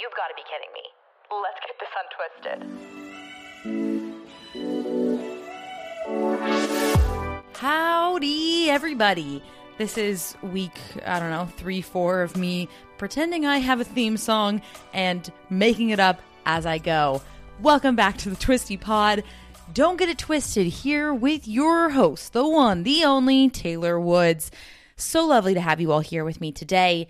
you've got to be kidding me. Let's get this untwisted. Howdy, everybody. This is week, I don't know, three, four of me pretending I have a theme song and making it up as I go. Welcome back to the Twisty Pod. Don't get it twisted here with your host, the one, the only Taylor Woods. So lovely to have you all here with me today.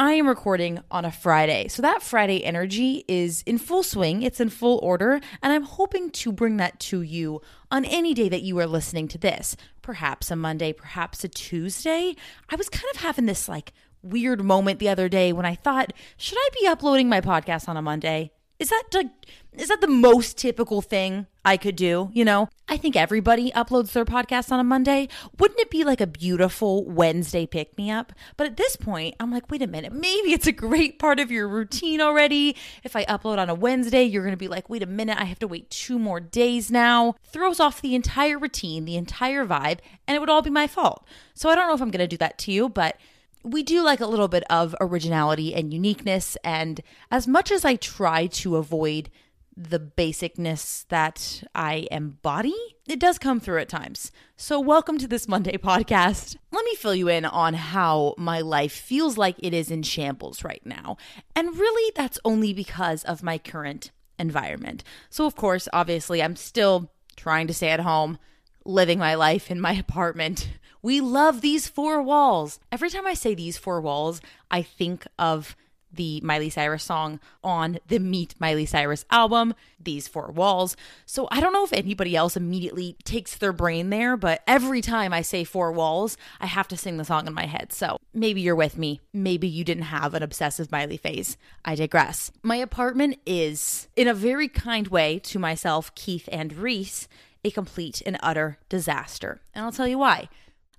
I am recording on a Friday. So that Friday energy is in full swing, it's in full order, and I'm hoping to bring that to you on any day that you are listening to this. Perhaps a Monday, perhaps a Tuesday. I was kind of having this like weird moment the other day when I thought, should I be uploading my podcast on a Monday? Is that like is that the most typical thing I could do? You know, I think everybody uploads their podcast on a Monday. Wouldn't it be like a beautiful Wednesday pick me up? But at this point, I'm like, wait a minute, maybe it's a great part of your routine already. If I upload on a Wednesday, you're going to be like, wait a minute, I have to wait two more days now. Throws off the entire routine, the entire vibe, and it would all be my fault. So I don't know if I'm going to do that to you, but we do like a little bit of originality and uniqueness. And as much as I try to avoid the basicness that I embody, it does come through at times. So, welcome to this Monday podcast. Let me fill you in on how my life feels like it is in shambles right now. And really, that's only because of my current environment. So, of course, obviously, I'm still trying to stay at home, living my life in my apartment. We love these four walls. Every time I say these four walls, I think of the Miley Cyrus song on the Meet Miley Cyrus album, These Four Walls. So I don't know if anybody else immediately takes their brain there, but every time I say four walls, I have to sing the song in my head. So maybe you're with me. Maybe you didn't have an obsessive Miley phase. I digress. My apartment is, in a very kind way to myself, Keith, and Reese, a complete and utter disaster. And I'll tell you why.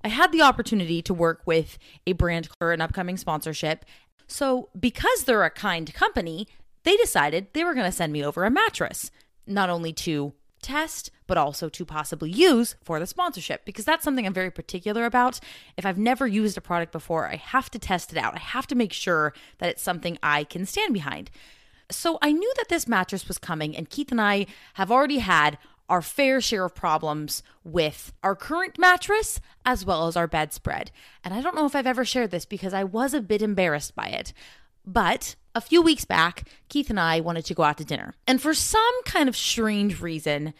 I had the opportunity to work with a brand for an upcoming sponsorship. So, because they're a kind company, they decided they were going to send me over a mattress, not only to test, but also to possibly use for the sponsorship, because that's something I'm very particular about. If I've never used a product before, I have to test it out. I have to make sure that it's something I can stand behind. So I knew that this mattress was coming, and Keith and I have already had our fair share of problems with our current mattress as well as our bedspread. And I don't know if I've ever shared this because I was a bit embarrassed by it. But a few weeks back, Keith and I wanted to go out to dinner. And for some kind of strange reason,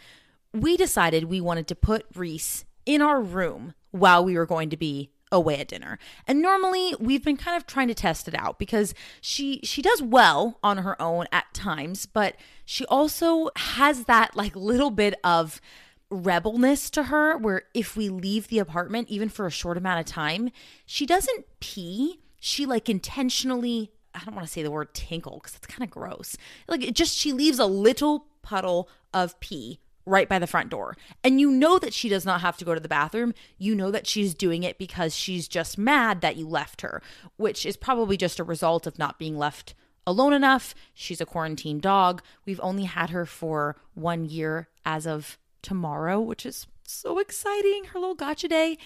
we decided we wanted to put Reese in our room while we were going to be away at dinner. And normally we've been kind of trying to test it out because she she does well on her own at times, but she also has that like little bit of rebelness to her where if we leave the apartment even for a short amount of time, she doesn't pee. She like intentionally I don't want to say the word tinkle because it's kind of gross. Like it just she leaves a little puddle of pee right by the front door. And you know that she does not have to go to the bathroom. You know that she's doing it because she's just mad that you left her, which is probably just a result of not being left alone enough. She's a quarantine dog. We've only had her for one year as of tomorrow, which is so exciting. Her little gotcha day.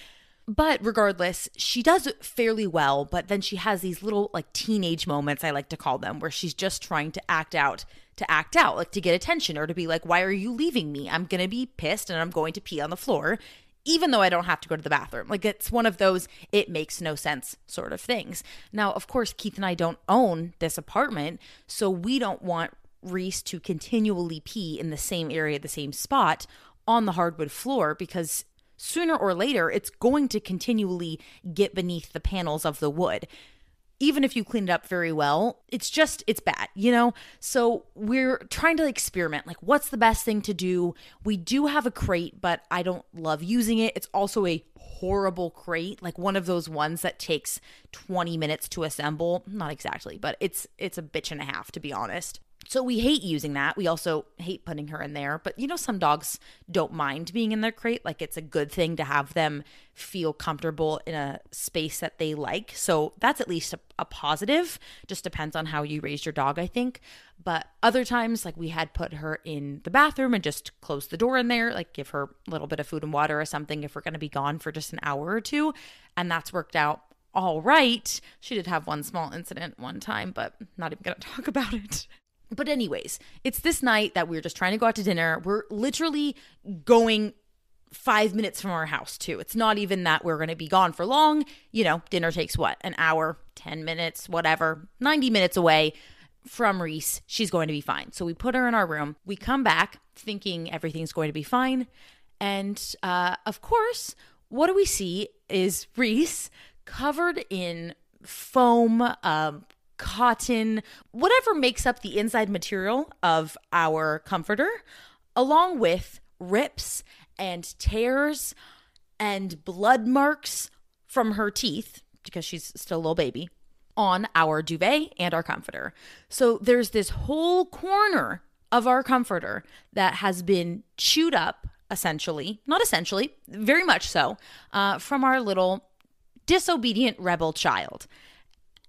But regardless, she does fairly well, but then she has these little like teenage moments, I like to call them, where she's just trying to act out to act out, like to get attention or to be like, why are you leaving me? I'm going to be pissed and I'm going to pee on the floor, even though I don't have to go to the bathroom. Like it's one of those, it makes no sense sort of things. Now, of course, Keith and I don't own this apartment, so we don't want Reese to continually pee in the same area, the same spot on the hardwood floor because sooner or later it's going to continually get beneath the panels of the wood. Even if you clean it up very well, it's just, it's bad, you know? So we're trying to experiment. Like, what's the best thing to do? We do have a crate, but I don't love using it. It's also a horrible crate, like one of those ones that takes 20 minutes to assemble. Not exactly, but it's it's a bitch and a half to be honest. So we hate using that. We also hate putting her in there. But you know, some dogs don't mind being in their crate. Like it's a good thing to have them feel comfortable in a space that they like. So that's at least a, a positive. Just depends on how you raise your dog, I think. But other times, like we had put her in the bathroom and just close the door in there, like give her a little bit of food and water or something if we're going to be gone for just an hour or two. And that's worked out all right. She did have one small incident one time, but not even going to talk about it. But, anyways, it's this night that we're just trying to go out to dinner. We're literally going five minutes from our house, too. It's not even that we're going to be gone for long. You know, dinner takes what? An hour, 10 minutes, whatever, 90 minutes away from Reese. She's going to be fine. So we put her in our room. We come back thinking everything's going to be fine. And uh, of course, what do we see is Reese covered in foam, um, cotton, whatever makes up the inside material of our comforter, along with rips and tears and blood marks from her teeth, because she's still a little baby, on our duvet and our comforter. So there's this whole corner of our comforter that has been chewed up, essentially, not essentially, very much so, uh, from our little disobedient rebel child.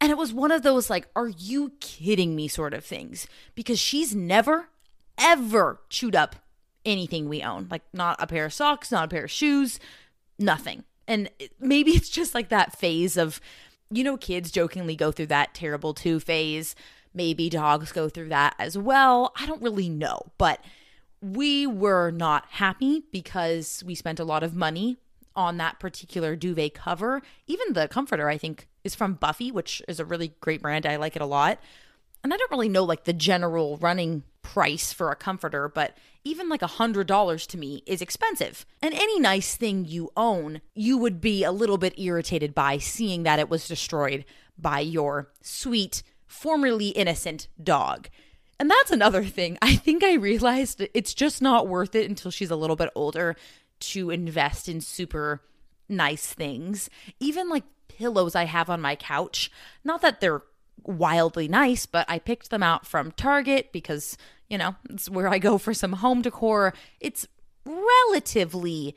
And it was one of those, like, are you kidding me sort of things? Because she's never, ever chewed up anything we own. Like, not a pair of socks, not a pair of shoes, nothing. And maybe it's just like that phase of, you know, kids jokingly go through that terrible two phase. Maybe dogs go through that as well. I don't really know. But we were not happy because we spent a lot of money on that particular duvet cover. Even the comforter, I think, is from Buffy, which is a really great brand. I like it a lot. And I don't really know like the general running price for a comforter, but even like a hundred dollars to me is expensive. And any nice thing you own, you would be a little bit irritated by seeing that it was destroyed by your sweet, formerly innocent dog. And that's another thing. I think I realized it's just not worth it until she's a little bit older to invest in super nice things. Even like pillows I have on my couch. Not that they're wildly nice, but I picked them out from Target because, you know, it's where I go for some home decor. It's relatively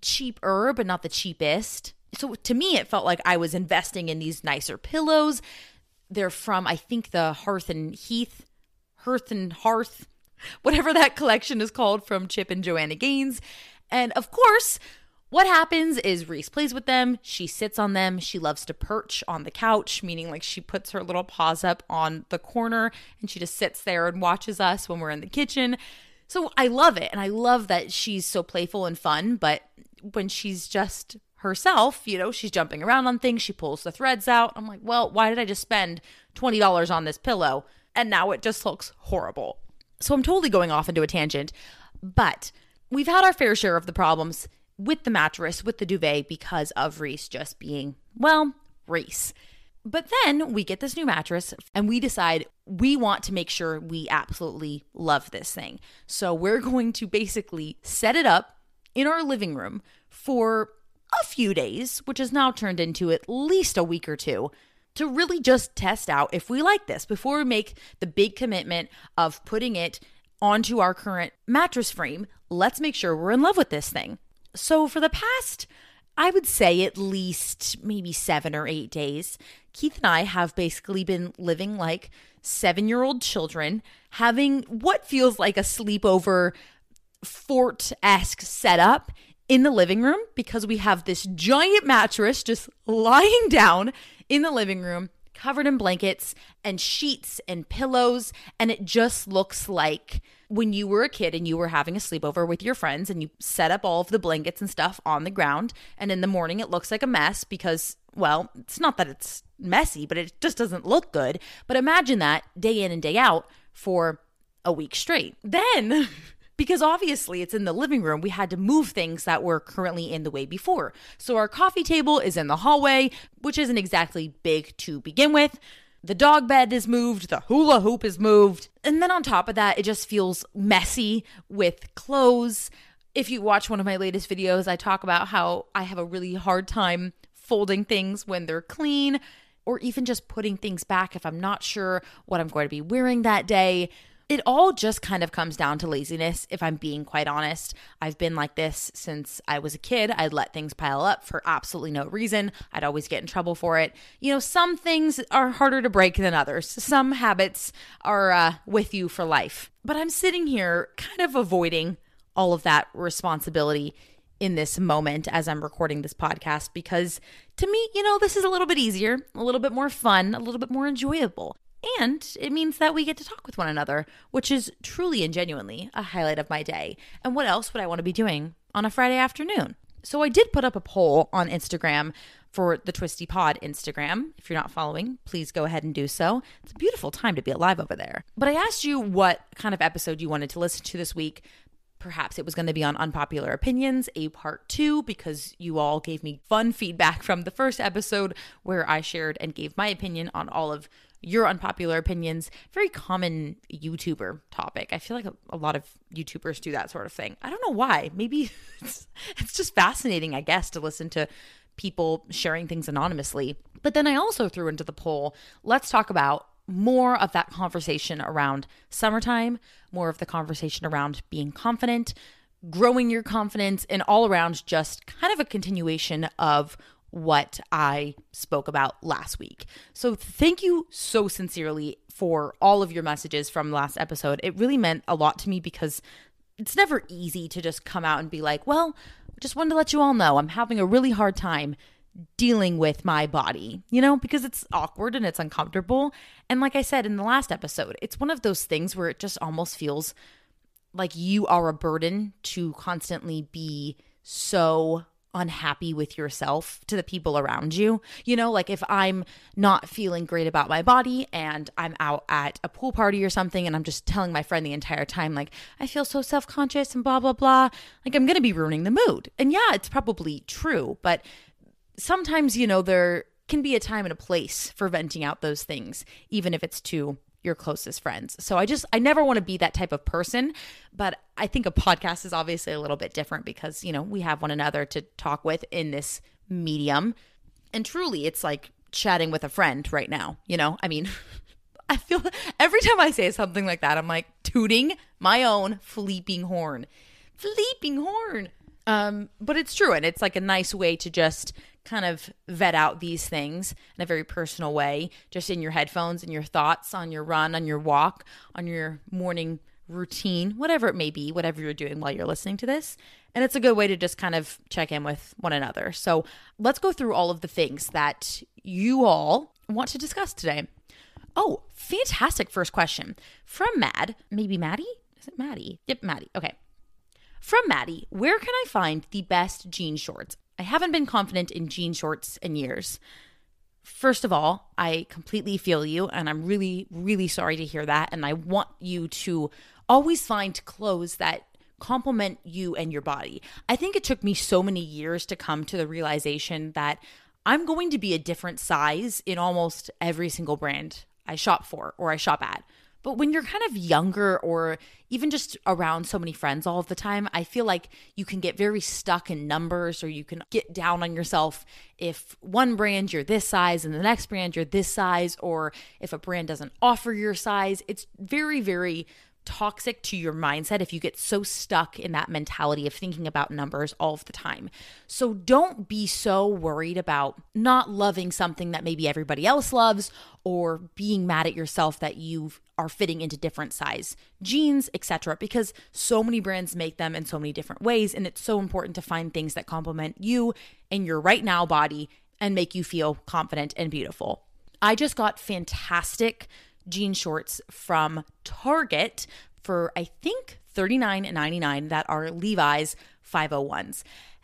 cheaper, but not the cheapest. So to me, it felt like I was investing in these nicer pillows. They're from, I think, the Hearth and Heath, Hearth and Hearth, whatever that collection is called from Chip and Joanna Gaines. And of course, what happens is Reese plays with them. She sits on them. She loves to perch on the couch, meaning like she puts her little paws up on the corner and she just sits there and watches us when we're in the kitchen. So I love it. And I love that she's so playful and fun. But when she's just herself, you know, she's jumping around on things. She pulls the threads out. I'm like, well, why did I just spend $20 on this pillow? And now it just looks horrible. So I'm totally going off into a tangent. But we've had our fair share of the problems with the mattress, with the duvet, because of Reese just being, well, Reese. But then we get this new mattress and we decide we want to make sure we absolutely love this thing. So we're going to basically set it up in our living room for a few days, which has now turned into at least a week or two, to really just test out if we like this before we make the big commitment of putting it onto our current mattress frame. Let's make sure we're in love with this thing. So, for the past, I would say at least maybe seven or eight days, Keith and I have basically been living like seven year old children, having what feels like a sleepover fort esque setup in the living room because we have this giant mattress just lying down in the living room covered in blankets and sheets and pillows. And it just looks like when you were a kid and you were having a sleepover with your friends and you set up all of the blankets and stuff on the ground. And in the morning, it looks like a mess because, well, it's not that it's messy, but it just doesn't look good. But imagine that day in and day out for a week straight. Then because obviously it's in the living room. We had to move things that were currently in the way before. So our coffee table is in the hallway, which isn't exactly big to begin with. The dog bed is moved, the hula hoop is moved. And then on top of that, it just feels messy with clothes. If you watch one of my latest videos, I talk about how I have a really hard time folding things when they're clean or even just putting things back if I'm not sure what I'm going to be wearing that day. It all just kind of comes down to laziness, if I'm being quite honest. I've been like this since I was a kid. I'd let things pile up for absolutely no reason. I'd always get in trouble for it. You know, some things are harder to break than others, some habits are uh, with you for life. But I'm sitting here kind of avoiding all of that responsibility in this moment as I'm recording this podcast because to me, you know, this is a little bit easier, a little bit more fun, a little bit more enjoyable. And it means that we get to talk with one another, which is truly and genuinely a highlight of my day. And what else would I want to be doing on a Friday afternoon? So I did put up a poll on Instagram for the Twisty Pod Instagram. If you're not following, please go ahead and do so. It's a beautiful time to be alive over there. But I asked you what kind of episode you wanted to listen to this week. Perhaps it was going to be on unpopular opinions, a part two, because you all gave me fun feedback from the first episode where I shared and gave my opinion on all of your unpopular opinions. Very common YouTuber topic. I feel like a, a, lot of YouTubers do that sort of thing. I don't know why. Maybe it's, it's just fascinating, I guess, to listen to people sharing things anonymously. But then I also threw into the poll let's talk about more of that conversation around summertime, more of the conversation around being confident, growing your confidence, and all around just kind of a continuation of what I spoke about last week. So, thank you so sincerely for all of your messages from last episode. It really meant a lot to me because it's never easy to just come out and be like, well, just wanted to let you all know I'm having a really hard time dealing with my body, you know, because it's awkward and it's uncomfortable. And like I said in the last episode, it's one of those things where it just almost feels like you are a burden to constantly be so unhappy with yourself to the people around you. You know, like if I'm not feeling great about my body and I'm out at a pool party or something and I'm just telling my friend the entire time, like, I feel so self conscious and blah, blah, blah, like I'm going to be ruining the mood. And yeah, it's probably true, but sometimes, you know, there can be a time and a place for venting out those things, even if it's to your closest friends. So I just, I never want to be that type of person. But I think a podcast is obviously a little bit different because, you know, we have one another to talk with in this medium. And truly, it's like chatting with a friend right now. You know, I mean, I feel every time I say something like that, I'm like tooting my own fleeping horn. Fleeping horn. Um, but it's true. And it's like a nice way to just kind of vet out these things in a very personal way, just in your headphones and your thoughts on your run, on your walk, on your morning routine, whatever it may be, whatever you're doing while you're listening to this. And it's a good way to just kind of check in with one another. So let's go through all of the things that you all want to discuss today. Oh, fantastic first question from Mad. Maybe Maddie? Is it Maddie? Yep, Maddie. Okay. From Maddie, where can I find the best jean shorts? I haven't been confident in jean shorts in years. First of all, I completely feel you, and I'm really, really sorry to hear that. And I want you to always find clothes that complement you and your body. I think it took me so many years to come to the realization that I'm going to be a different size in almost every single brand I shop for or I shop at. But when you're kind of younger or even just around so many friends all of the time, I feel like you can get very stuck in numbers or you can get down on yourself if one brand you're this size and the next brand you're this size, or if a brand doesn't offer your size. It's very, very toxic to your mindset if you get so stuck in that mentality of thinking about numbers all of the time. So don't be so worried about not loving something that maybe everybody else loves or being mad at yourself that you are fitting into different size jeans, etc. because so many brands make them in so many different ways and it's so important to find things that complement you and your right now body and make you feel confident and beautiful. I just got fantastic jean shorts from Target for I think $39.99 that are Levi's 501s.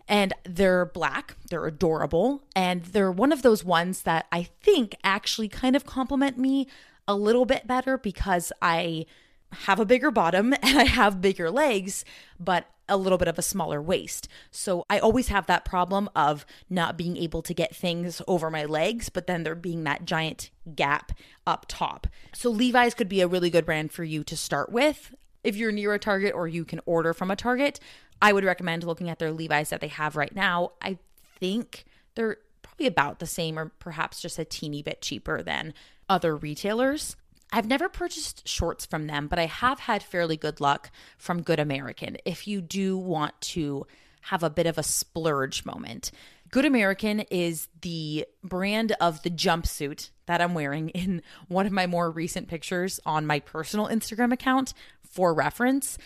And they're black, they're adorable, and they're one of those ones that I think actually kind of compliment me a little bit better because I have a bigger bottom and I have bigger legs, but a little bit of a smaller waist. So I always have that problem of not being able to get things over my legs, but then there being that giant gap up top. So Levi's could be a really good brand for you to start with. If you're near a Target or you can order from a Target, I would recommend looking at their Levi's that they have right now. I think they're probably about the same or perhaps just a teeny bit cheaper than other retailers. I've never purchased shorts from them, but I have had fairly good luck from Good American. If you do want to have a bit of a splurge moment, Good American is the brand of the jumpsuit that I'm wearing in one of my more recent pictures on my personal Instagram account for reference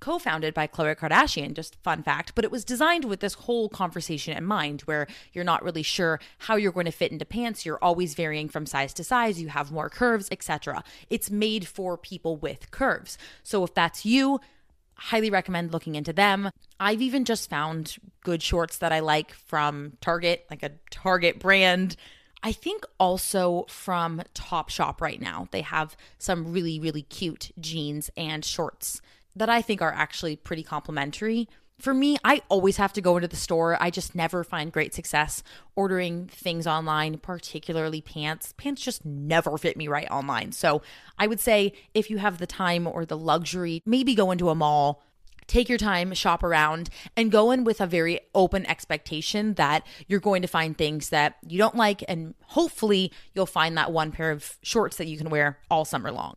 co founded by Khloe Kardashian, just fun fact, but it was designed with this whole conversation in mind where you're not really sure how you're going to fit into pants. You're always varying from size to size, you have more curves, etc. It's made for people with curves. So if that's you, highly recommend looking into them. I've even just found good shorts that I like from Target, like a Target brand. I think also from Topshop right now, they have some really, really cute jeans and shorts that I think are actually pretty complimentary. For me, I always have to go into the store. I just never find great success ordering things online, particularly pants. Pants just never fit me right online. So I would say if you have the time or the luxury, maybe go into a mall, take your time, shop around, and go in with a very open expectation that you're going to find things that you don't like. And hopefully, you'll find that one pair of shorts that you can wear all summer long.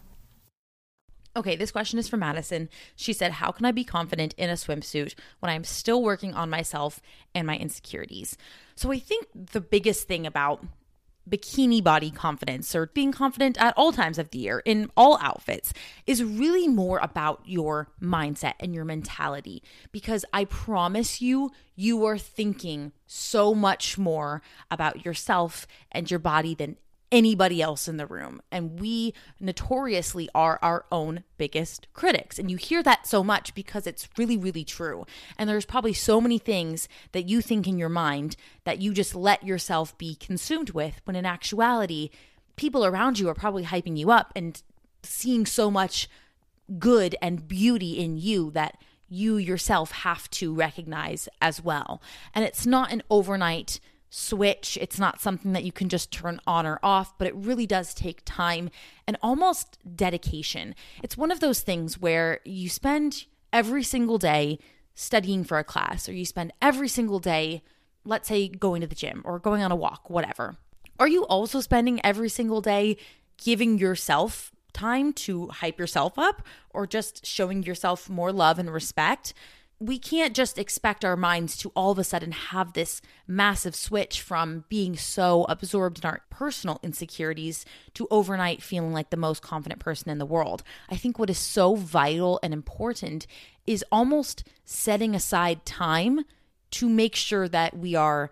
Okay, this question is from Madison. She said, How can I be confident in a swimsuit when I'm still working on myself and my insecurities? So I think the biggest thing about bikini body confidence or being confident at all times of the year in all outfits is really more about your mindset and your mentality because I promise you, you are thinking so much more about yourself and your body than anybody else in the room. And we notoriously are our own biggest critics. And you hear that so much because it's really, really true. And there's probably so many things that you think in your mind that you just let yourself be consumed with, when in actuality, people around you are probably hyping you up and seeing so much good and beauty in you that you yourself have to recognize as well. And it's not an overnight switch. It's not something that you can just turn on or off, but it really does take time and almost dedication. It's one of those things where you spend every single day studying for a class, or you spend every single day, let's say, going to the gym or going on a walk, whatever. Are you also spending every single day giving yourself time to hype yourself up or just showing yourself more love and respect? We can't just expect our minds to all of a sudden have this massive switch from being so absorbed in our personal insecurities to overnight feeling like the most confident person in the world. I think what is so vital and important is almost setting aside time to make sure that we are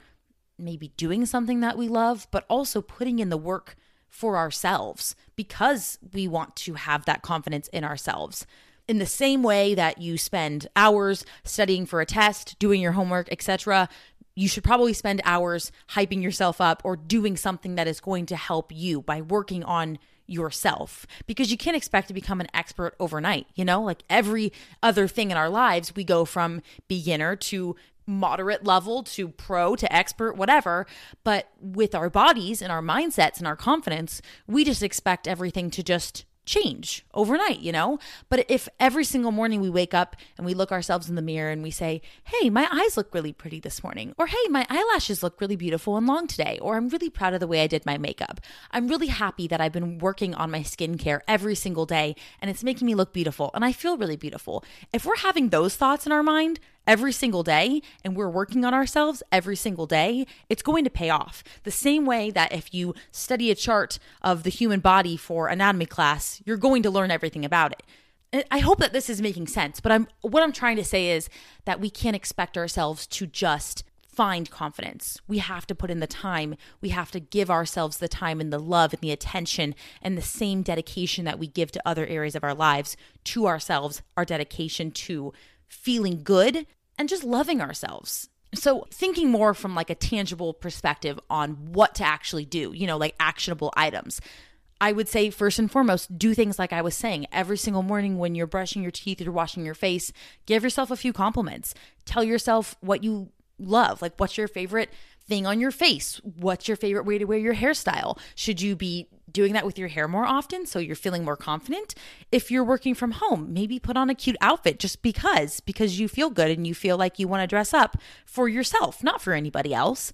maybe doing something that we love, but also putting in the work for ourselves because we want to have that confidence in ourselves in the same way that you spend hours studying for a test, doing your homework, etc., you should probably spend hours hyping yourself up or doing something that is going to help you by working on yourself because you can't expect to become an expert overnight. You know, like every other thing in our lives, we go from beginner to moderate level to pro to expert, whatever. But with our bodies and our mindsets and our confidence, we just expect everything to just change overnight, you know? But if every single morning we wake up and we look ourselves in the mirror and we say, hey, my eyes look really pretty this morning, or hey, my eyelashes look really beautiful and long today, or I'm really proud of the way I did my makeup. I'm really happy that I've been working on my skincare every single day and it's making me look beautiful and I feel really beautiful. If we're having those thoughts in our mind, every single day and we're working on ourselves every single day, it's going to pay off. The same way that if you study a chart of the human body for anatomy class, you're going to learn everything about it. I hope that this is making sense, but I'm what I'm trying to say is that we can't expect ourselves to just find confidence. We have to put in the time. We have to give ourselves the time and the love and the attention and the same dedication that we give to other areas of our lives to ourselves, our dedication to feeling good and just loving ourselves. So, thinking more from like a tangible perspective on what to actually do, you know, like actionable items. I would say first and foremost, do things like I was saying every single morning when you're brushing your teeth or washing your face. Give yourself a few compliments. Tell yourself what you love. Like, what's your favorite thing on your face? What's your favorite way to wear your hairstyle? Should you be doing that with your hair more often so you're feeling more confident? If you're working from home, maybe put on a cute outfit just because, because you feel good and you feel like you want to dress up for yourself, not for anybody else.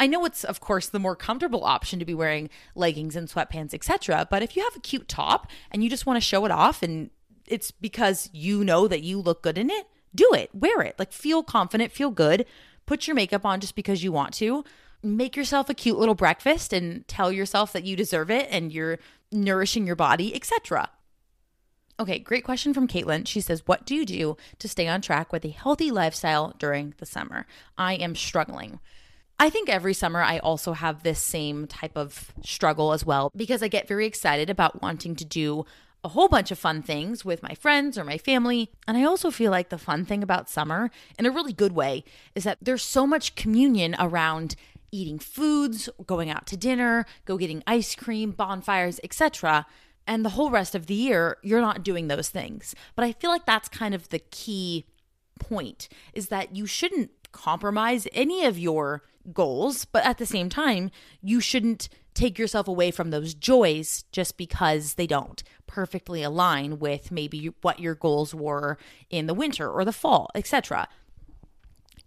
I know it's of course the more comfortable option to be wearing leggings and sweatpants, etc. But if you have a cute top and you just want to show it off and it's because you know that you look good in it, do it. Wear it. Like feel confident, feel good. Put your makeup on just because you want to. Make yourself a cute little breakfast and tell yourself that you deserve it and you're nourishing your body, etc. Okay, great question from Caitlin. She says, What do you do to stay on track with a healthy lifestyle during the summer? I am struggling. I think every summer I also have this same type of struggle as well because I get very excited about wanting to do a whole bunch of fun things with my friends or my family. And I also feel like the fun thing about summer, in a really good way, is that there's so much communion around eating foods, going out to dinner, go getting ice cream, bonfires, etc. And the whole rest of the year, you're not doing those things. But I feel like that's kind of the key point is that you shouldn't compromise any of your goals, but at the same time, you shouldn't take yourself away from those joys just because they don't perfectly align with maybe what your goals were in the winter or the fall, etc.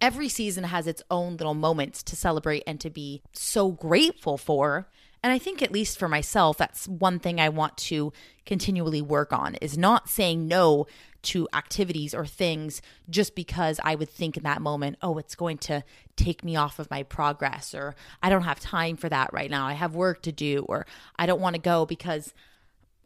Every season has its own little moments to celebrate and to be so grateful for. And I think at least for myself that's one thing I want to continually work on is not saying no to activities or things just because I would think in that moment, oh, it's going to take me off of my progress, or I don't have time for that right now. I have work to do, or I don't want to go because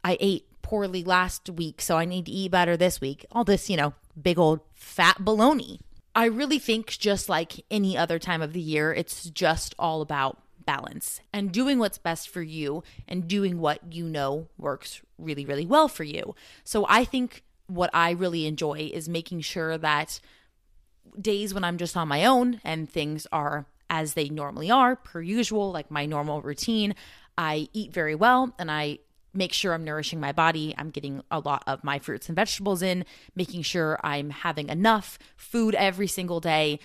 I ate poorly last week, so I need to eat better this week. All this, you know, big old fat baloney. I really think, just like any other time of the year, it's just all about balance and doing what's best for you and doing what you know works really, really well for you. So I think what I really enjoy is making sure that days when I'm just on my own and things are as they normally are, per usual, like my normal routine, I eat very well and I make sure I'm nourishing my body. I'm getting a lot of my fruits and vegetables in, making sure I'm having enough food every single day,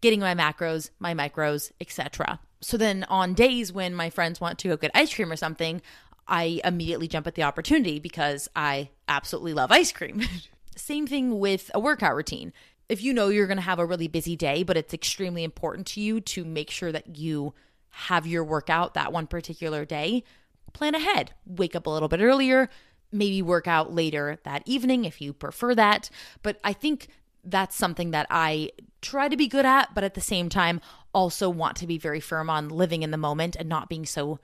getting my macros, my micros, etc. So then on days when my friends want to go get ice cream or something, I immediately jump at the opportunity because I absolutely love ice cream. Same thing with a workout routine. If you know you're going to have a really busy day, but it's extremely important to you to make sure that you have your workout that one particular day, plan ahead. Wake up a little bit earlier, maybe work out later that evening if you prefer that. But I think that's something that I try to be good at, but at the same time, also want to be very firm on living in the moment and not being so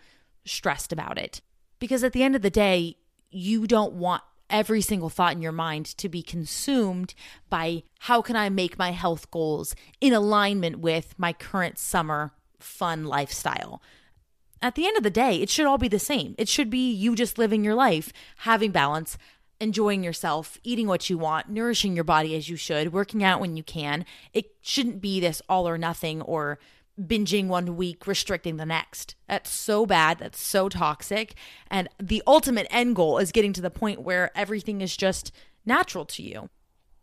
stressed about it. Because at the end of the day, you don't want every single thought in your mind to be consumed by how can I make my health goals in alignment with my current summer fun lifestyle. At the end of the day, it should all be the same. It should be you just living your life, having balance, enjoying yourself, eating what you want, nourishing your body as you should, working out when you can. It shouldn't be this all or nothing or binging one week, restricting the next. That's so bad. That's so toxic. And the ultimate end goal is getting to the point where everything is just natural to you.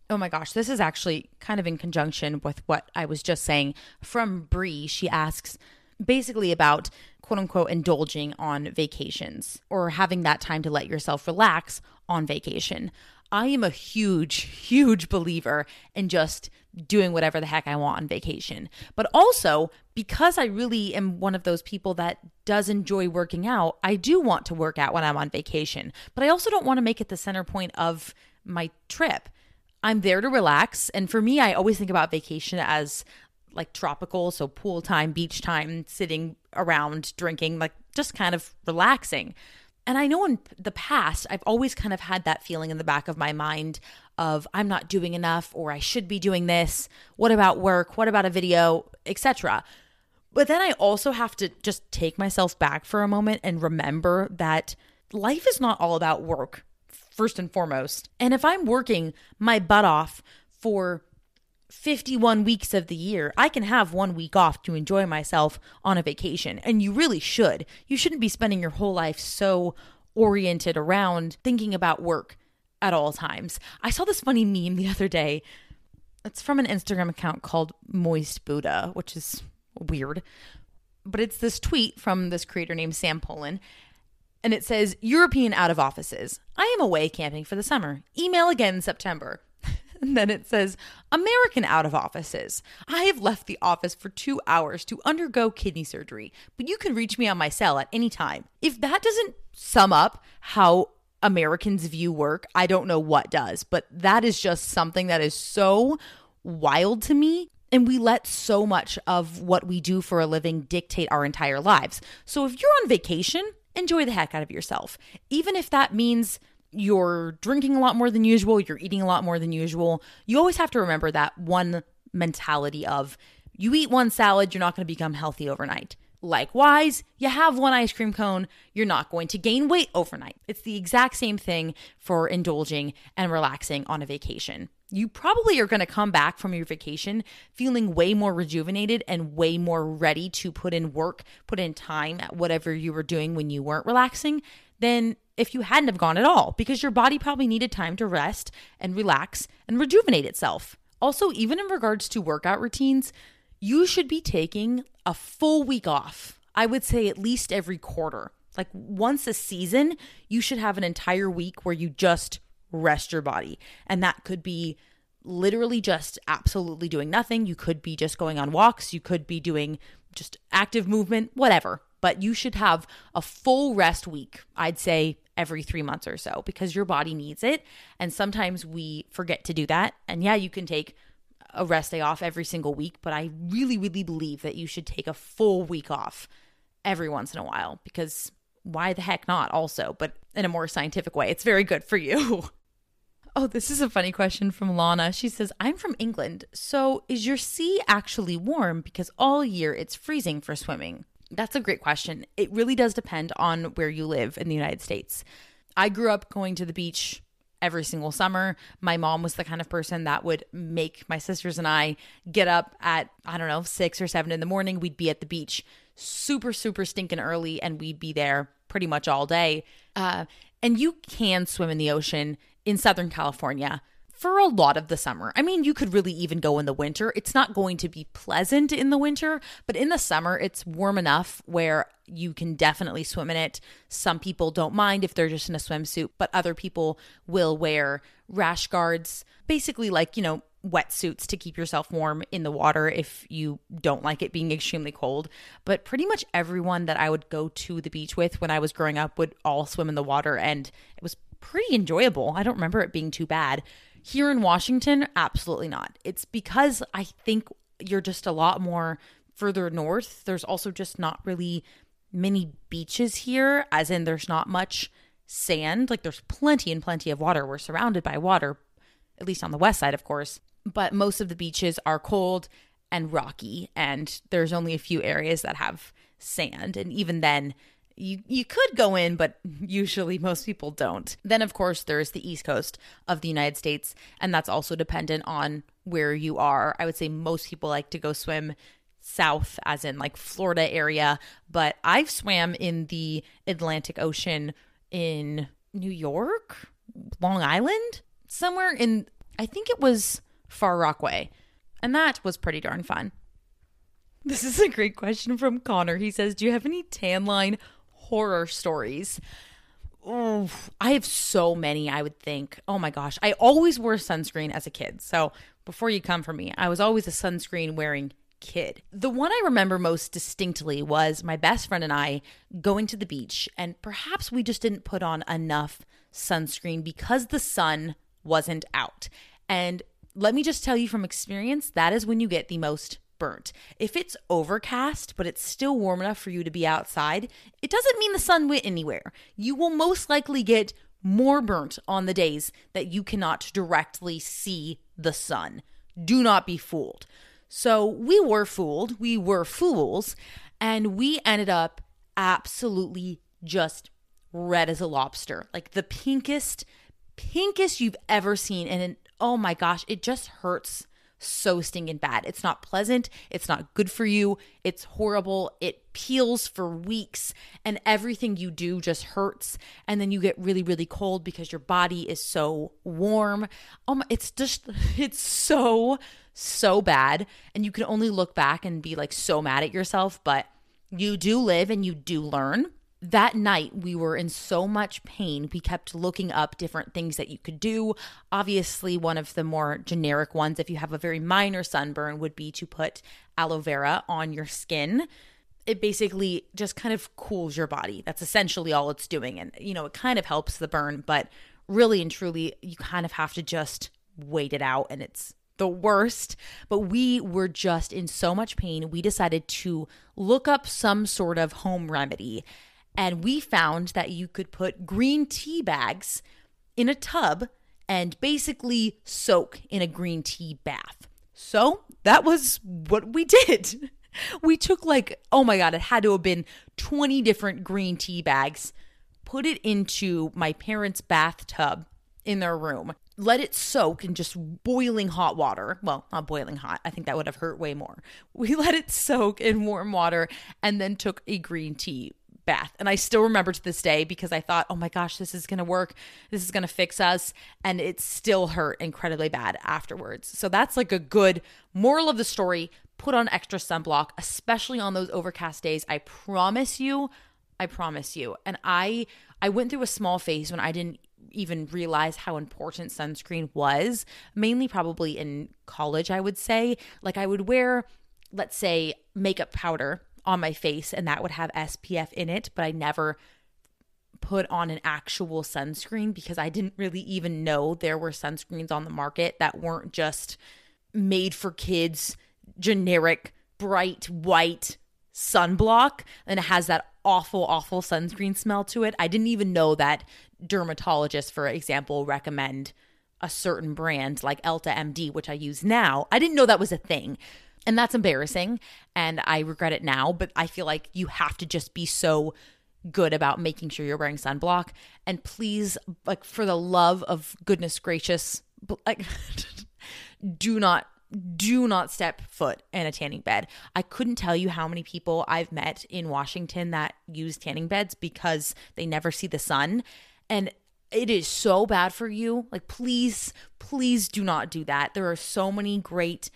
Oh my gosh, this is actually kind of in conjunction with what I was just saying from Bree. She asks basically about quote unquote indulging on vacations or having that time to let yourself relax on vacation. I am a huge, huge believer in just doing whatever the heck I want on vacation. But also, because I really am one of those people that does enjoy working out, I do want to work out when I'm on vacation. But I also don't want to make it the center point of my trip. I'm there to relax. And for me, I always think about vacation as like tropical, so pool time, beach time, sitting around, drinking, like just kind of relaxing. And I know in the past, I've always kind of had that feeling in the back of my mind of I'm not doing enough or I should be doing this. What about work? What about a video, etc. But then I also have to just take myself back for a moment and remember that life is not all about work, first and foremost. And if I'm working my butt off for 51 weeks of the year, I can have one week off to enjoy myself on a vacation. And you really should. You shouldn't be spending your whole life so oriented around thinking about work at all times. I saw this funny meme the other day. It's from an Instagram account called Moist Buddha, which is weird. But it's this tweet from this creator named Sam Polen. And it says, European out of offices. I am away camping for the summer. Email again in September. And then it says, American out of offices. I have left the office for two hours to undergo kidney surgery, but you can reach me on my cell at any time. If that doesn't sum up how Americans view work, I don't know what does, but that is just something that is so wild to me and we let so much of what we do for a living dictate our entire lives. So if you're on vacation, enjoy the heck out of yourself. Even if that means you're drinking a lot more than usual, you're eating a lot more than usual, you always have to remember that one mentality of you eat one salad, you're not going to become healthy overnight. Likewise, you have one ice cream cone, you're not going to gain weight overnight. It's the exact same thing for indulging and relaxing on a vacation you probably are going to come back from your vacation feeling way more rejuvenated and way more ready to put in work, put in time at whatever you were doing when you weren't relaxing than if you hadn't have gone at all because your body probably needed time to rest and relax and rejuvenate itself. Also, even in regards to workout routines, you should be taking a full week off. I would say at least every quarter. Like once a season, you should have an entire week where you just rest your body. And that could be literally just absolutely doing nothing. You could be just going on walks. You could be doing just active movement, whatever. But you should have a full rest week, I'd say every three months or so, because your body needs it. And sometimes we forget to do that. And yeah, you can take a rest day off every single week, but I really, really believe that you should take a full week off every once in a while because why the heck not also but in a more scientific way it's very good for you Oh, this is a funny question from Lana. She says, I'm from England, so is your sea actually warm because all year it's freezing for swimming? That's a great question. It really does depend on where you live in the United States. I grew up going to the beach every single summer. My mom was the kind of person that would make my sisters and I get up at, I don't know, six or seven in the morning. We'd be at the beach super, super stinking early and we'd be there pretty much all day. Uh, and you can swim in the ocean in Southern California for a lot of the summer. I mean, you could really even go in the winter. It's not going to be pleasant in the winter, but in the summer, it's warm enough where you can definitely swim in it. Some people don't mind if they're just in a swimsuit, but other people will wear rash guards, basically, like, you know, wetsuits to keep yourself warm in the water if you don't like it being extremely cold. But pretty much everyone that I would go to the beach with when I was growing up would all swim in the water, and it was pretty enjoyable. I don't remember it being too bad. Here in Washington, absolutely not. It's because I think you're just a lot more further north. There's also just not really many beaches here, as in, there's not much sand. Like, there's plenty and plenty of water. We're surrounded by water, at least on the west side, of course. But most of the beaches are cold and rocky, and there's only a few areas that have sand. And even then, you you could go in but usually most people don't. Then of course there's the east coast of the united states and that's also dependent on where you are. I would say most people like to go swim south as in like florida area but i've swam in the atlantic ocean in new york long island somewhere in i think it was far rockaway and that was pretty darn fun. This is a great question from Connor. He says, Do you have any tan line horror stories. Oh, I have so many, I would think. Oh my gosh. I always wore sunscreen as a kid. So before you come for me, I was always a sunscreen wearing kid. The one I remember most distinctly was my best friend and I going to the beach, and perhaps we just didn't put on enough sunscreen because the sun wasn't out. And let me just tell you from experience, that is when you get the most burnt. If it's overcast, but it's still warm enough for you to be outside, it doesn't mean the sun went anywhere. You will most likely get more burnt on the days that you cannot directly see the sun. Do not be fooled. So we were fooled. We were fools. And we ended up absolutely just red as a lobster. Like the pinkest, pinkest you've ever seen. And it, oh my gosh, it just hurts so stinking bad. It's not pleasant. It's not good for you. It's horrible. It peels for weeks and everything you do just hurts. And then you get really, really cold because your body is so warm. Oh my, it's just, it's so, so bad. And you can only look back and be like so mad at yourself, but you do live and you do learn that night we were in so much pain. We kept looking up different things that you could do. Obviously one of the more generic ones if you have a very minor sunburn would be to put aloe vera on your skin. It basically just kind of cools your body. That's essentially all it's doing. And you know it kind of helps the burn but really and truly you kind of have to just wait it out and it's the worst, but we were just in so much pain. We decided to look up some sort of home remedy. And we found that you could put green tea bags in a tub and basically soak in a green tea bath. So that was what we did. We took like, oh my God, it had to have been 20 different green tea bags, put it into my parents' bathtub in their room, let it soak in just boiling hot water. Well, not boiling hot. I think that would have hurt way more. We let it soak in warm water and then took a green tea bath. And I still remember to this day because I thought, oh my gosh, this is going to work. This is going to fix us. And it still hurt incredibly bad afterwards. So that's like a good moral of the story. Put on extra sunblock, especially on those overcast days. I promise you, I promise you. And I I went through a small phase when I didn't even realize how important sunscreen was, mainly probably in college, I would say. Like I would wear let's say makeup powder on my face and that would have SPF in it, but I never put on an actual sunscreen because I didn't really even know there were sunscreens on the market that weren't just made for kids, generic, bright white sunblock and it has that awful awful sunscreen smell to it. I didn't even know that dermatologists for example recommend a certain brand like Elta MD which I use now. I didn't know that was a thing. And that's embarrassing. And I regret it now, but I feel like you have to just be so good about making sure you're wearing sunblock. And please, like, for the love of goodness gracious, like, do not do not step foot in a tanning bed. I couldn't tell you how many people I've met in Washington that use tanning beds because they never see the sun. And it is so bad for you. Like, please, please do not do that. There are so many great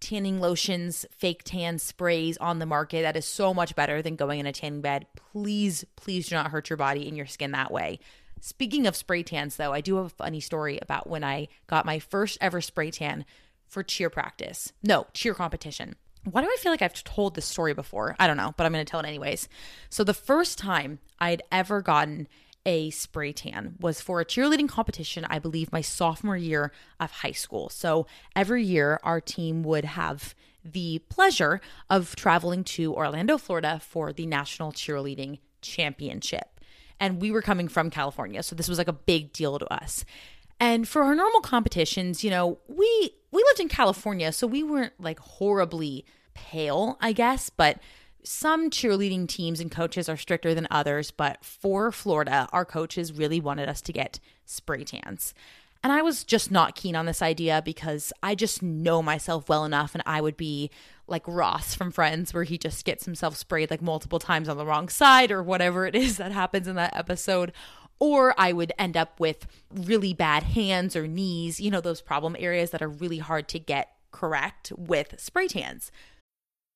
tanning lotions, fake tan sprays on the market that is so much better than going in a tanning bed. Please, please do not hurt your body and your skin that way. Speaking of spray tans, though, I do have a funny story about when I got my first ever spray tan for cheer practice. No, cheer competition. Why do I feel like I've told this story before? I don't know, but I'm going to tell it anyways. So, the first time I had ever gotten a spray tan was for a cheerleading competition, I believe my sophomore year of high school. So every year, our team would have the pleasure of traveling to Orlando, Florida for the National Cheerleading Championship. And we were coming from California, so this was like a big deal to us. And for our normal competitions, you know, we we lived in California, so we weren't like horribly pale, I guess, but some cheerleading teams and coaches are stricter than others, but for Florida, our coaches really wanted us to get spray tans. And I was just not keen on this idea because I just know myself well enough and I would be like Ross from Friends, where he just gets himself sprayed like multiple times on the wrong side or whatever it is that happens in that episode. Or I would end up with really bad hands or knees, you know, those problem areas that are really hard to get correct with spray tans.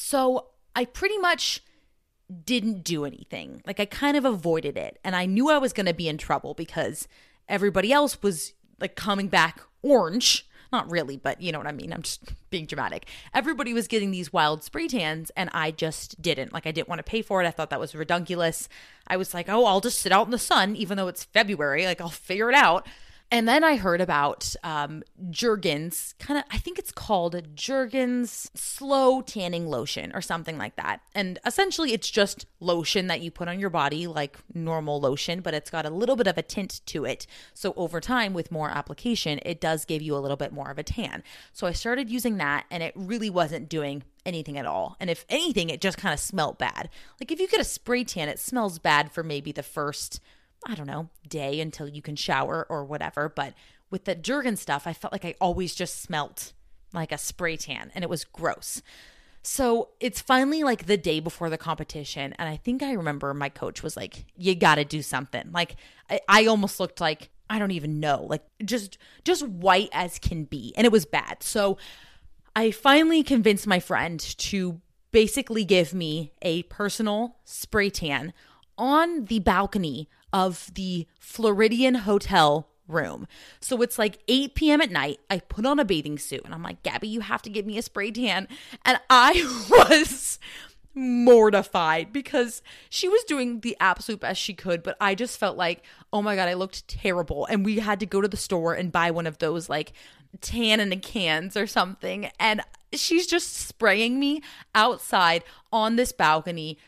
So I pretty much didn't do anything. Like I kind of avoided it. And I knew I was going to be in trouble because everybody else was like coming back orange. Not really, but you know what I mean. I'm just being dramatic. Everybody was getting these wild spray tans, and I just didn't. Like, I didn't want to pay for it. I thought that was redunculous. I was like, oh, I'll just sit out in the sun, even though it's February. Like, I'll figure it out. And then I heard about um, Jergens, kind of, I think it's called Jergens Slow Tanning Lotion or something like that. And essentially, it's just lotion that you put on your body, like normal lotion, but it's got a little bit of a tint to it. So over time, with more application, it does give you a little bit more of a tan. So I started using that, and it really wasn't doing anything at all. And if anything, it just kind of smelled bad. Like if you get a spray tan, it smells bad for maybe the first I don't know, day until you can shower or whatever. But with the Jergen stuff, I felt like I always just smelt like a spray tan and it was gross. So it's finally like the day before the competition. And I think I remember my coach was like, you got to do something. Like I, I almost looked like, I don't even know, like just, just white as can be. And it was bad. So I finally convinced my friend to basically give me a personal spray tan on the balcony of the Floridian Hotel room. So it's like 8 p.m. at night. I put on a bathing suit and I'm like, Gabby, you have to give me a spray tan. And I was mortified because she was doing the absolute best she could, but I just felt like, oh my God, I looked terrible. And we had to go to the store and buy one of those like tan in the cans or something. And she's just spraying me outside on this balcony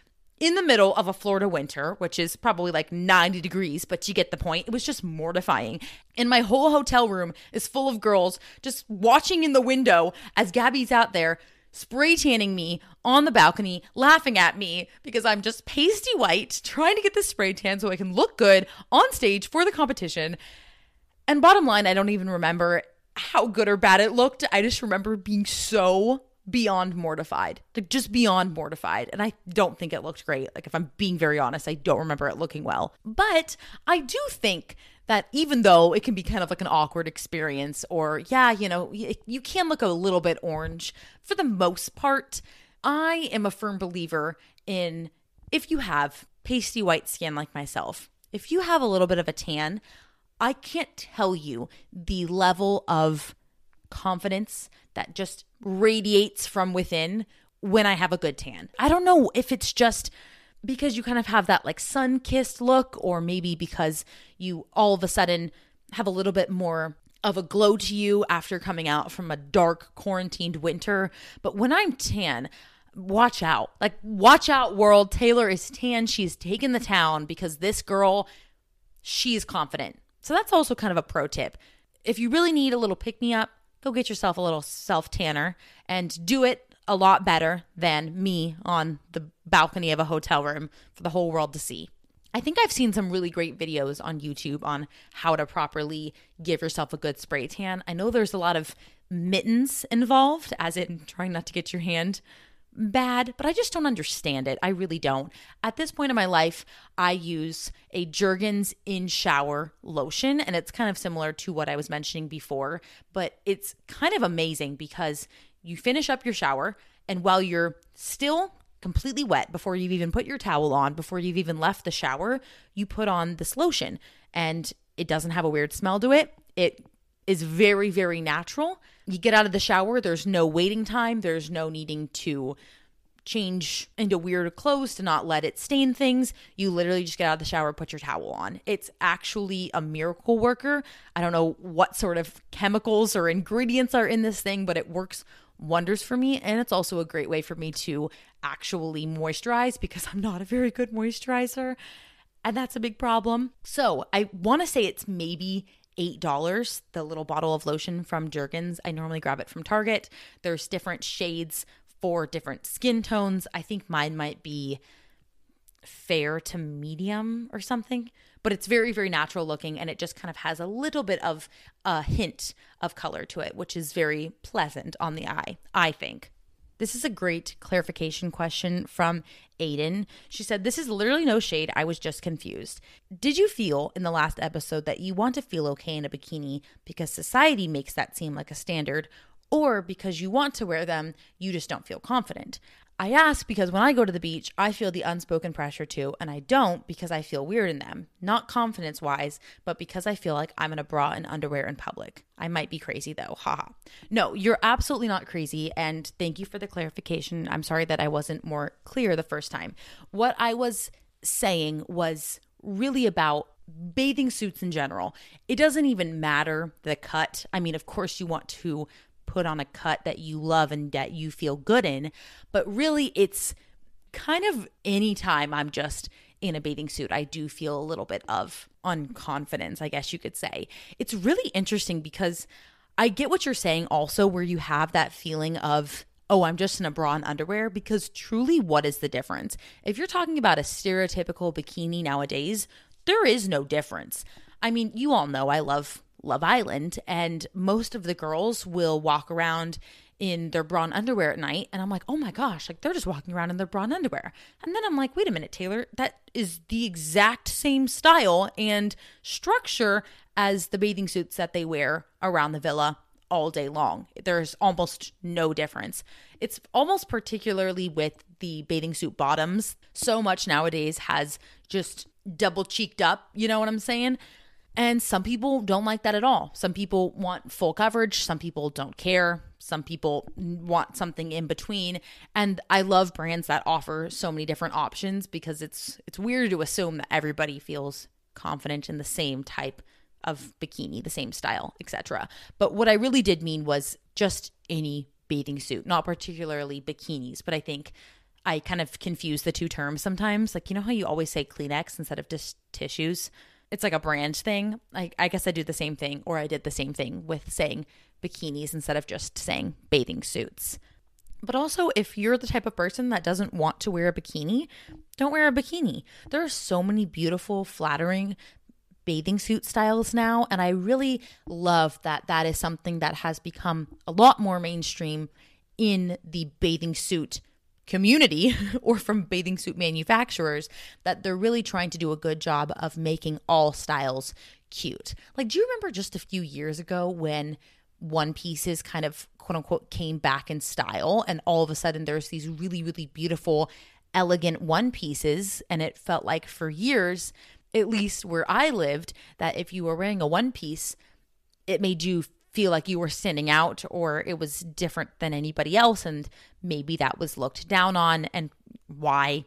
in the middle of a Florida winter, which is probably like 90 degrees, but you get the point. It was just mortifying. And my whole hotel room is full of girls just watching in the window as Gabby's out there spray tanning me on the balcony, laughing at me because I'm just pasty white, trying to get the spray tan so I can look good on stage for the competition. And bottom line, I don't even remember how good or bad it looked. I just remember being so beyond mortified, like just beyond mortified. And I don't think it looked great. Like, if I'm being very honest, I don't remember it looking well. But I do think that even though it can be kind of like an awkward experience, or yeah, you know, you can look a little bit orange, for the most part, I am a firm believer in if you have pasty white skin like myself, if you have a little bit of a tan, I can't tell you the level of confidence that just radiates from within when I have a good tan. I don't know if it's just because you kind of have that like sun kissed look, or maybe because you all of a sudden have a little bit more of a glow to you after coming out from a dark quarantined winter. But when I'm tan, watch out. Like, watch out, world. Taylor is tan. She's taken the town because this girl, she's confident. So that's also kind of a pro tip. If you really need a little pick me up, go get yourself a little self tanner and do it a lot better than me on the balcony of a hotel room for the whole world to see. I think I've seen some really great videos on YouTube on how to properly give yourself a good spray tan. I know there's a lot of mittens involved, as in trying not to get your hand bad, but I just don't understand it. I really don't. At this point in my life, I use a Jergens in shower lotion, and it's kind of similar to what I was mentioning before, but it's kind of amazing because you finish up your shower, and while you're still completely wet before you've even put your towel on, before you've even left the shower, you put on this lotion, and it doesn't have a weird smell to it. It is very, very natural. You get out of the shower, there's no waiting time, there's no needing to change into weird clothes to not let it stain things. You literally just get out of the shower, put your towel on. It's actually a miracle worker. I don't know what sort of chemicals or ingredients are in this thing, but it works wonders for me. And it's also a great way for me to actually moisturize because I'm not a very good moisturizer. And that's a big problem. So I want to say it's maybe $8, the little bottle of lotion from Jergens. I normally grab it from Target. There's different shades for different skin tones. I think mine might be fair to medium or something, but it's very, very natural looking and it just kind of has a little bit of a hint of color to it, which is very pleasant on the eye, I think. This is a great clarification question from Aiden. She said, This is literally no shade. I was just confused. Did you feel in the last episode that you want to feel okay in a bikini because society makes that seem like a standard? or because you want to wear them, you just don't feel confident. I ask because when I go to the beach, I feel the unspoken pressure too, and I don't because I feel weird in them. Not confidence wise, but because I feel like I'm in a bra and underwear in public. I might be crazy though, haha. No, you're absolutely not crazy, and thank you for the clarification. I'm sorry that I wasn't more clear the first time. What I was saying was really about bathing suits in general. It doesn't even matter the cut. I mean, of course, you want to put on a cut that you love and that you feel good in. But really, it's kind of anytime I'm just in a bathing suit, I do feel a little bit of unconfidence, I guess you could say. It's really interesting because I get what you're saying also, where you have that feeling of, oh, I'm just in a bra and underwear, because truly, what is the difference? If you're talking about a stereotypical bikini nowadays, there is no difference. I mean, you all know I love Love Island, and most of the girls will walk around in their bra and underwear at night. And I'm like, oh my gosh, like they're just walking around in their bra and underwear. And then I'm like, wait a minute, Taylor, that is the exact same style and structure as the bathing suits that they wear around the villa all day long. There's almost no difference. It's almost particularly with the bathing suit bottoms. So much nowadays has just double cheeked up, you know what I'm saying? And some people don't like that at all. Some people want full coverage, some people don't care, some people want something in between. And I love brands that offer so many different options because it's it's weird to assume that everybody feels confident in the same type of bikini, the same style, etc. But what I really did mean was just any bathing suit, not particularly bikinis, but I think I kind of confuse the two terms sometimes. Like you know how you always say Kleenex instead of just tissues? It's like a brand thing. Like I guess I do the same thing, or I did the same thing with saying bikinis instead of just saying bathing suits. But also, if you're the type of person that doesn't want to wear a bikini, don't wear a bikini. There are so many beautiful, flattering bathing suit styles now. And I really love that that is something that has become a lot more mainstream in the bathing suit community or from bathing suit manufacturers that they're really trying to do a good job of making all styles cute. Like, do you remember just a few years ago when one pieces kind of quote unquote came back in style and all of a sudden there's these really, really beautiful, elegant one pieces? And it felt like for years, at least where I lived, that if you were wearing a one piece, it made you feel like you were standing out or it was different than anybody else and maybe that was looked down on and why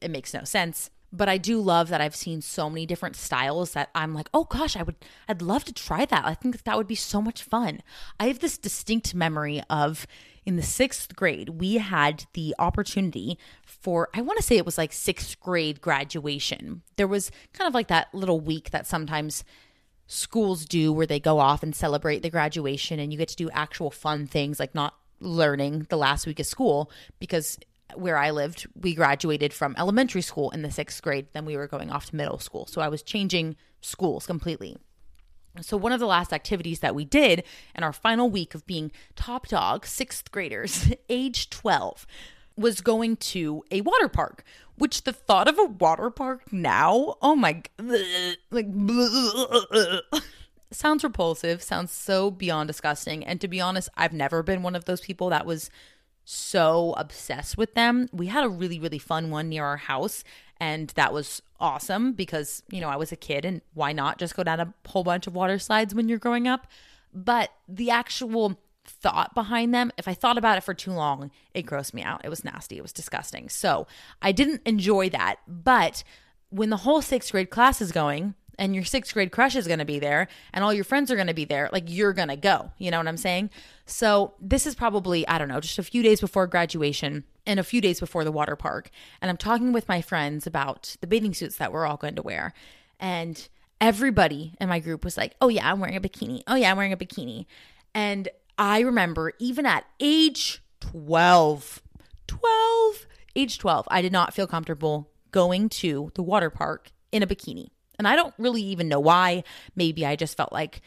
it makes no sense but I do love that I've seen so many different styles that I'm like, "Oh gosh, I would I'd love to try that. I think that would be so much fun." I have this distinct memory of in the 6th grade, we had the opportunity for I want to say it was like 6th grade graduation. There was kind of like that little week that sometimes schools do where they go off and celebrate the graduation and you get to do actual fun things like not learning the last week of school because where I lived, we graduated from elementary school in the sixth grade. Then we were going off to middle school. So I was changing schools completely. So, one of the last activities that we did in our final week of being top dog, sixth graders, age 12, was going to a water park, which the thought of a water park now, oh my, like, sounds repulsive, sounds so beyond disgusting. And to be honest, I've never been one of those people that was so obsessed with them. We had a really, really fun one near our house, and that was awesome because, you know, I was a kid, and why not just go down a whole bunch of water slides when you're growing up? But the actual thought behind them, if I thought about it for too long, it grossed me out. It was nasty. It was disgusting. So I didn't enjoy that. But when the whole sixth grade class is going, and your sixth grade crush is going to be there and all your friends are going to be there, like you're going to go. You know what I'm saying? So this is probably, I don't know, just a few days before graduation and a few days before the water park. And I'm talking with my friends about the bathing suits that we're all going to wear. And everybody in my group was like, oh, yeah, I'm wearing a bikini. Oh, yeah, I'm wearing a bikini. And I remember even at age 12, 12, age 12, I did not feel comfortable going to the water park in a bikini. And I don't really even know why. Maybe I just felt like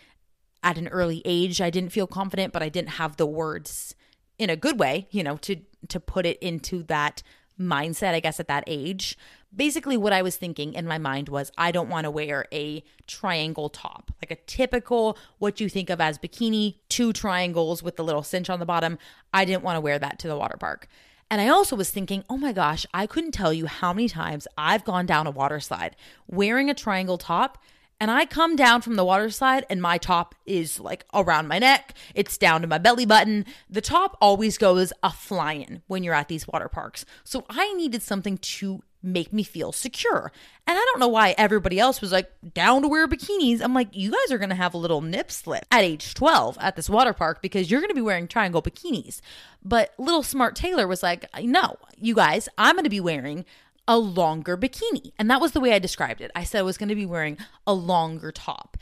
at an early age I didn't feel confident, but I didn't have the words in a good way, you know, to to put it into that mindset, I guess, at that age. Basically what I was thinking in my mind was I don't want to wear a triangle top, like a typical what you think of as bikini, two triangles with the little cinch on the bottom. I didn't want to wear that to the water park. And I also was thinking, oh my gosh, I couldn't tell you how many times I've gone down a water slide wearing a triangle top and I come down from the water slide and my top is like around my neck. It's down to my belly button. The top always goes a flying when you're at these water parks. So I needed something to make me feel secure. And I don't know why everybody else was like down to wear bikinis. I'm like, you guys are going to have a little nip slip at age 12 at this water park because you're going to be wearing triangle bikinis. But little smart Taylor was like, no, you guys, I'm going to be wearing a longer bikini. And that was the way I described it. I said I was going to be wearing a longer top.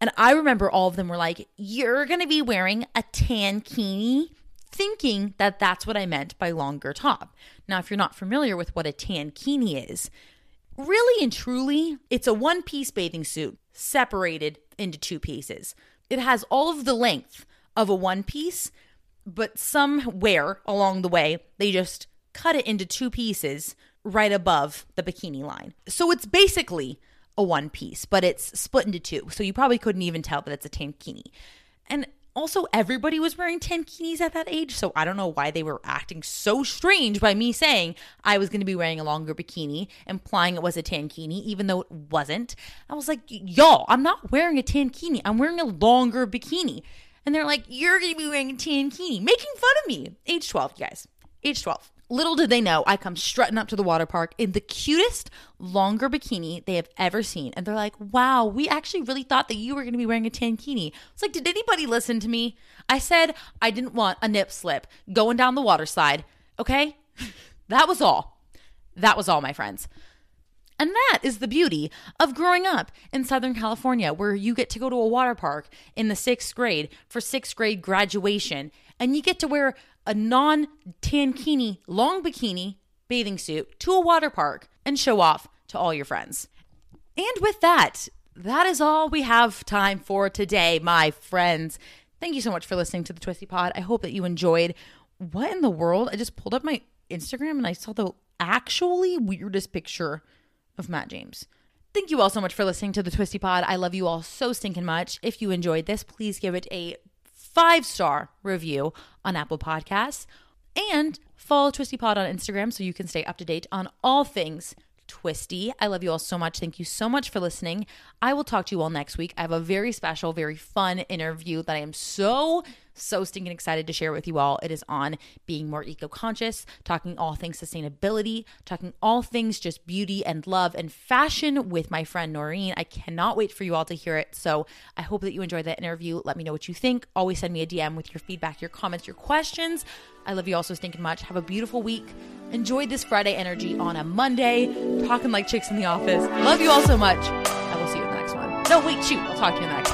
And I remember all of them were like, You're going to be wearing a tankini, thinking that that's what I meant by longer top. Now, if you're not familiar with what a tankini is, really and truly, it's a one piece bathing suit separated into two pieces. It has all of the length of a one piece, but somewhere along the way, they just cut it into two pieces right above the bikini line. So it's basically a one piece, but it's split into two. So you probably couldn't even tell that it's a tankini. And also, everybody was wearing tankinis at that age, so I don't know why they were acting so strange by me saying I was going to be wearing a longer bikini, implying it was a tankini, even though it wasn't. I was like, y'all, I'm not wearing a tankini, I'm wearing a longer bikini. And they're like, you're going to be wearing a tankini, making fun of me. Age 12, you guys. Age 12. Little did they know, I come strutting up to the water park in the cutest, longer bikini they have ever seen. And they're like, wow, we actually really thought that you were going to be wearing a tankini. It's like, did anybody listen to me? I said I didn't want a nip slip going down the water slide. Okay? that was all. That was all, my friends. And that is the beauty of growing up in Southern California, where you get to go to a water park in the sixth grade for sixth grade graduation, and you get to wear a non tankini long bikini bathing suit to a water park and show off to all your friends. And with that, that is all we have time for today, my friends. Thank you so much for listening to the Twisty Pod. I hope that you enjoyed. What in the world? I just pulled up my Instagram and I saw the actually weirdest picture of Matt James. Thank you all so much for listening to the Twisty Pod. I love you all so stinking much. If you enjoyed this, please give it a five star review on Apple Podcasts and follow Twisty Pod on Instagram so you can stay up to date on all things Twisty. I love you all so much. Thank you so much for listening. I will talk to you all next week. I have a very special, very fun interview that I am so so stinking excited to share with you all. It is on being more eco conscious, talking all things sustainability, talking all things just beauty and love and fashion with my friend Noreen. I cannot wait for you all to hear it. So I hope that you enjoyed that interview. Let me know what you think. Always send me a DM with your feedback, your comments, your questions. I love you all so stinking much. Have a beautiful week. Enjoy this Friday energy on a Monday. Talking like chicks in the office. Love you all so much. I will see you in the next one. No, wait, shoot. I'll talk to you in the next.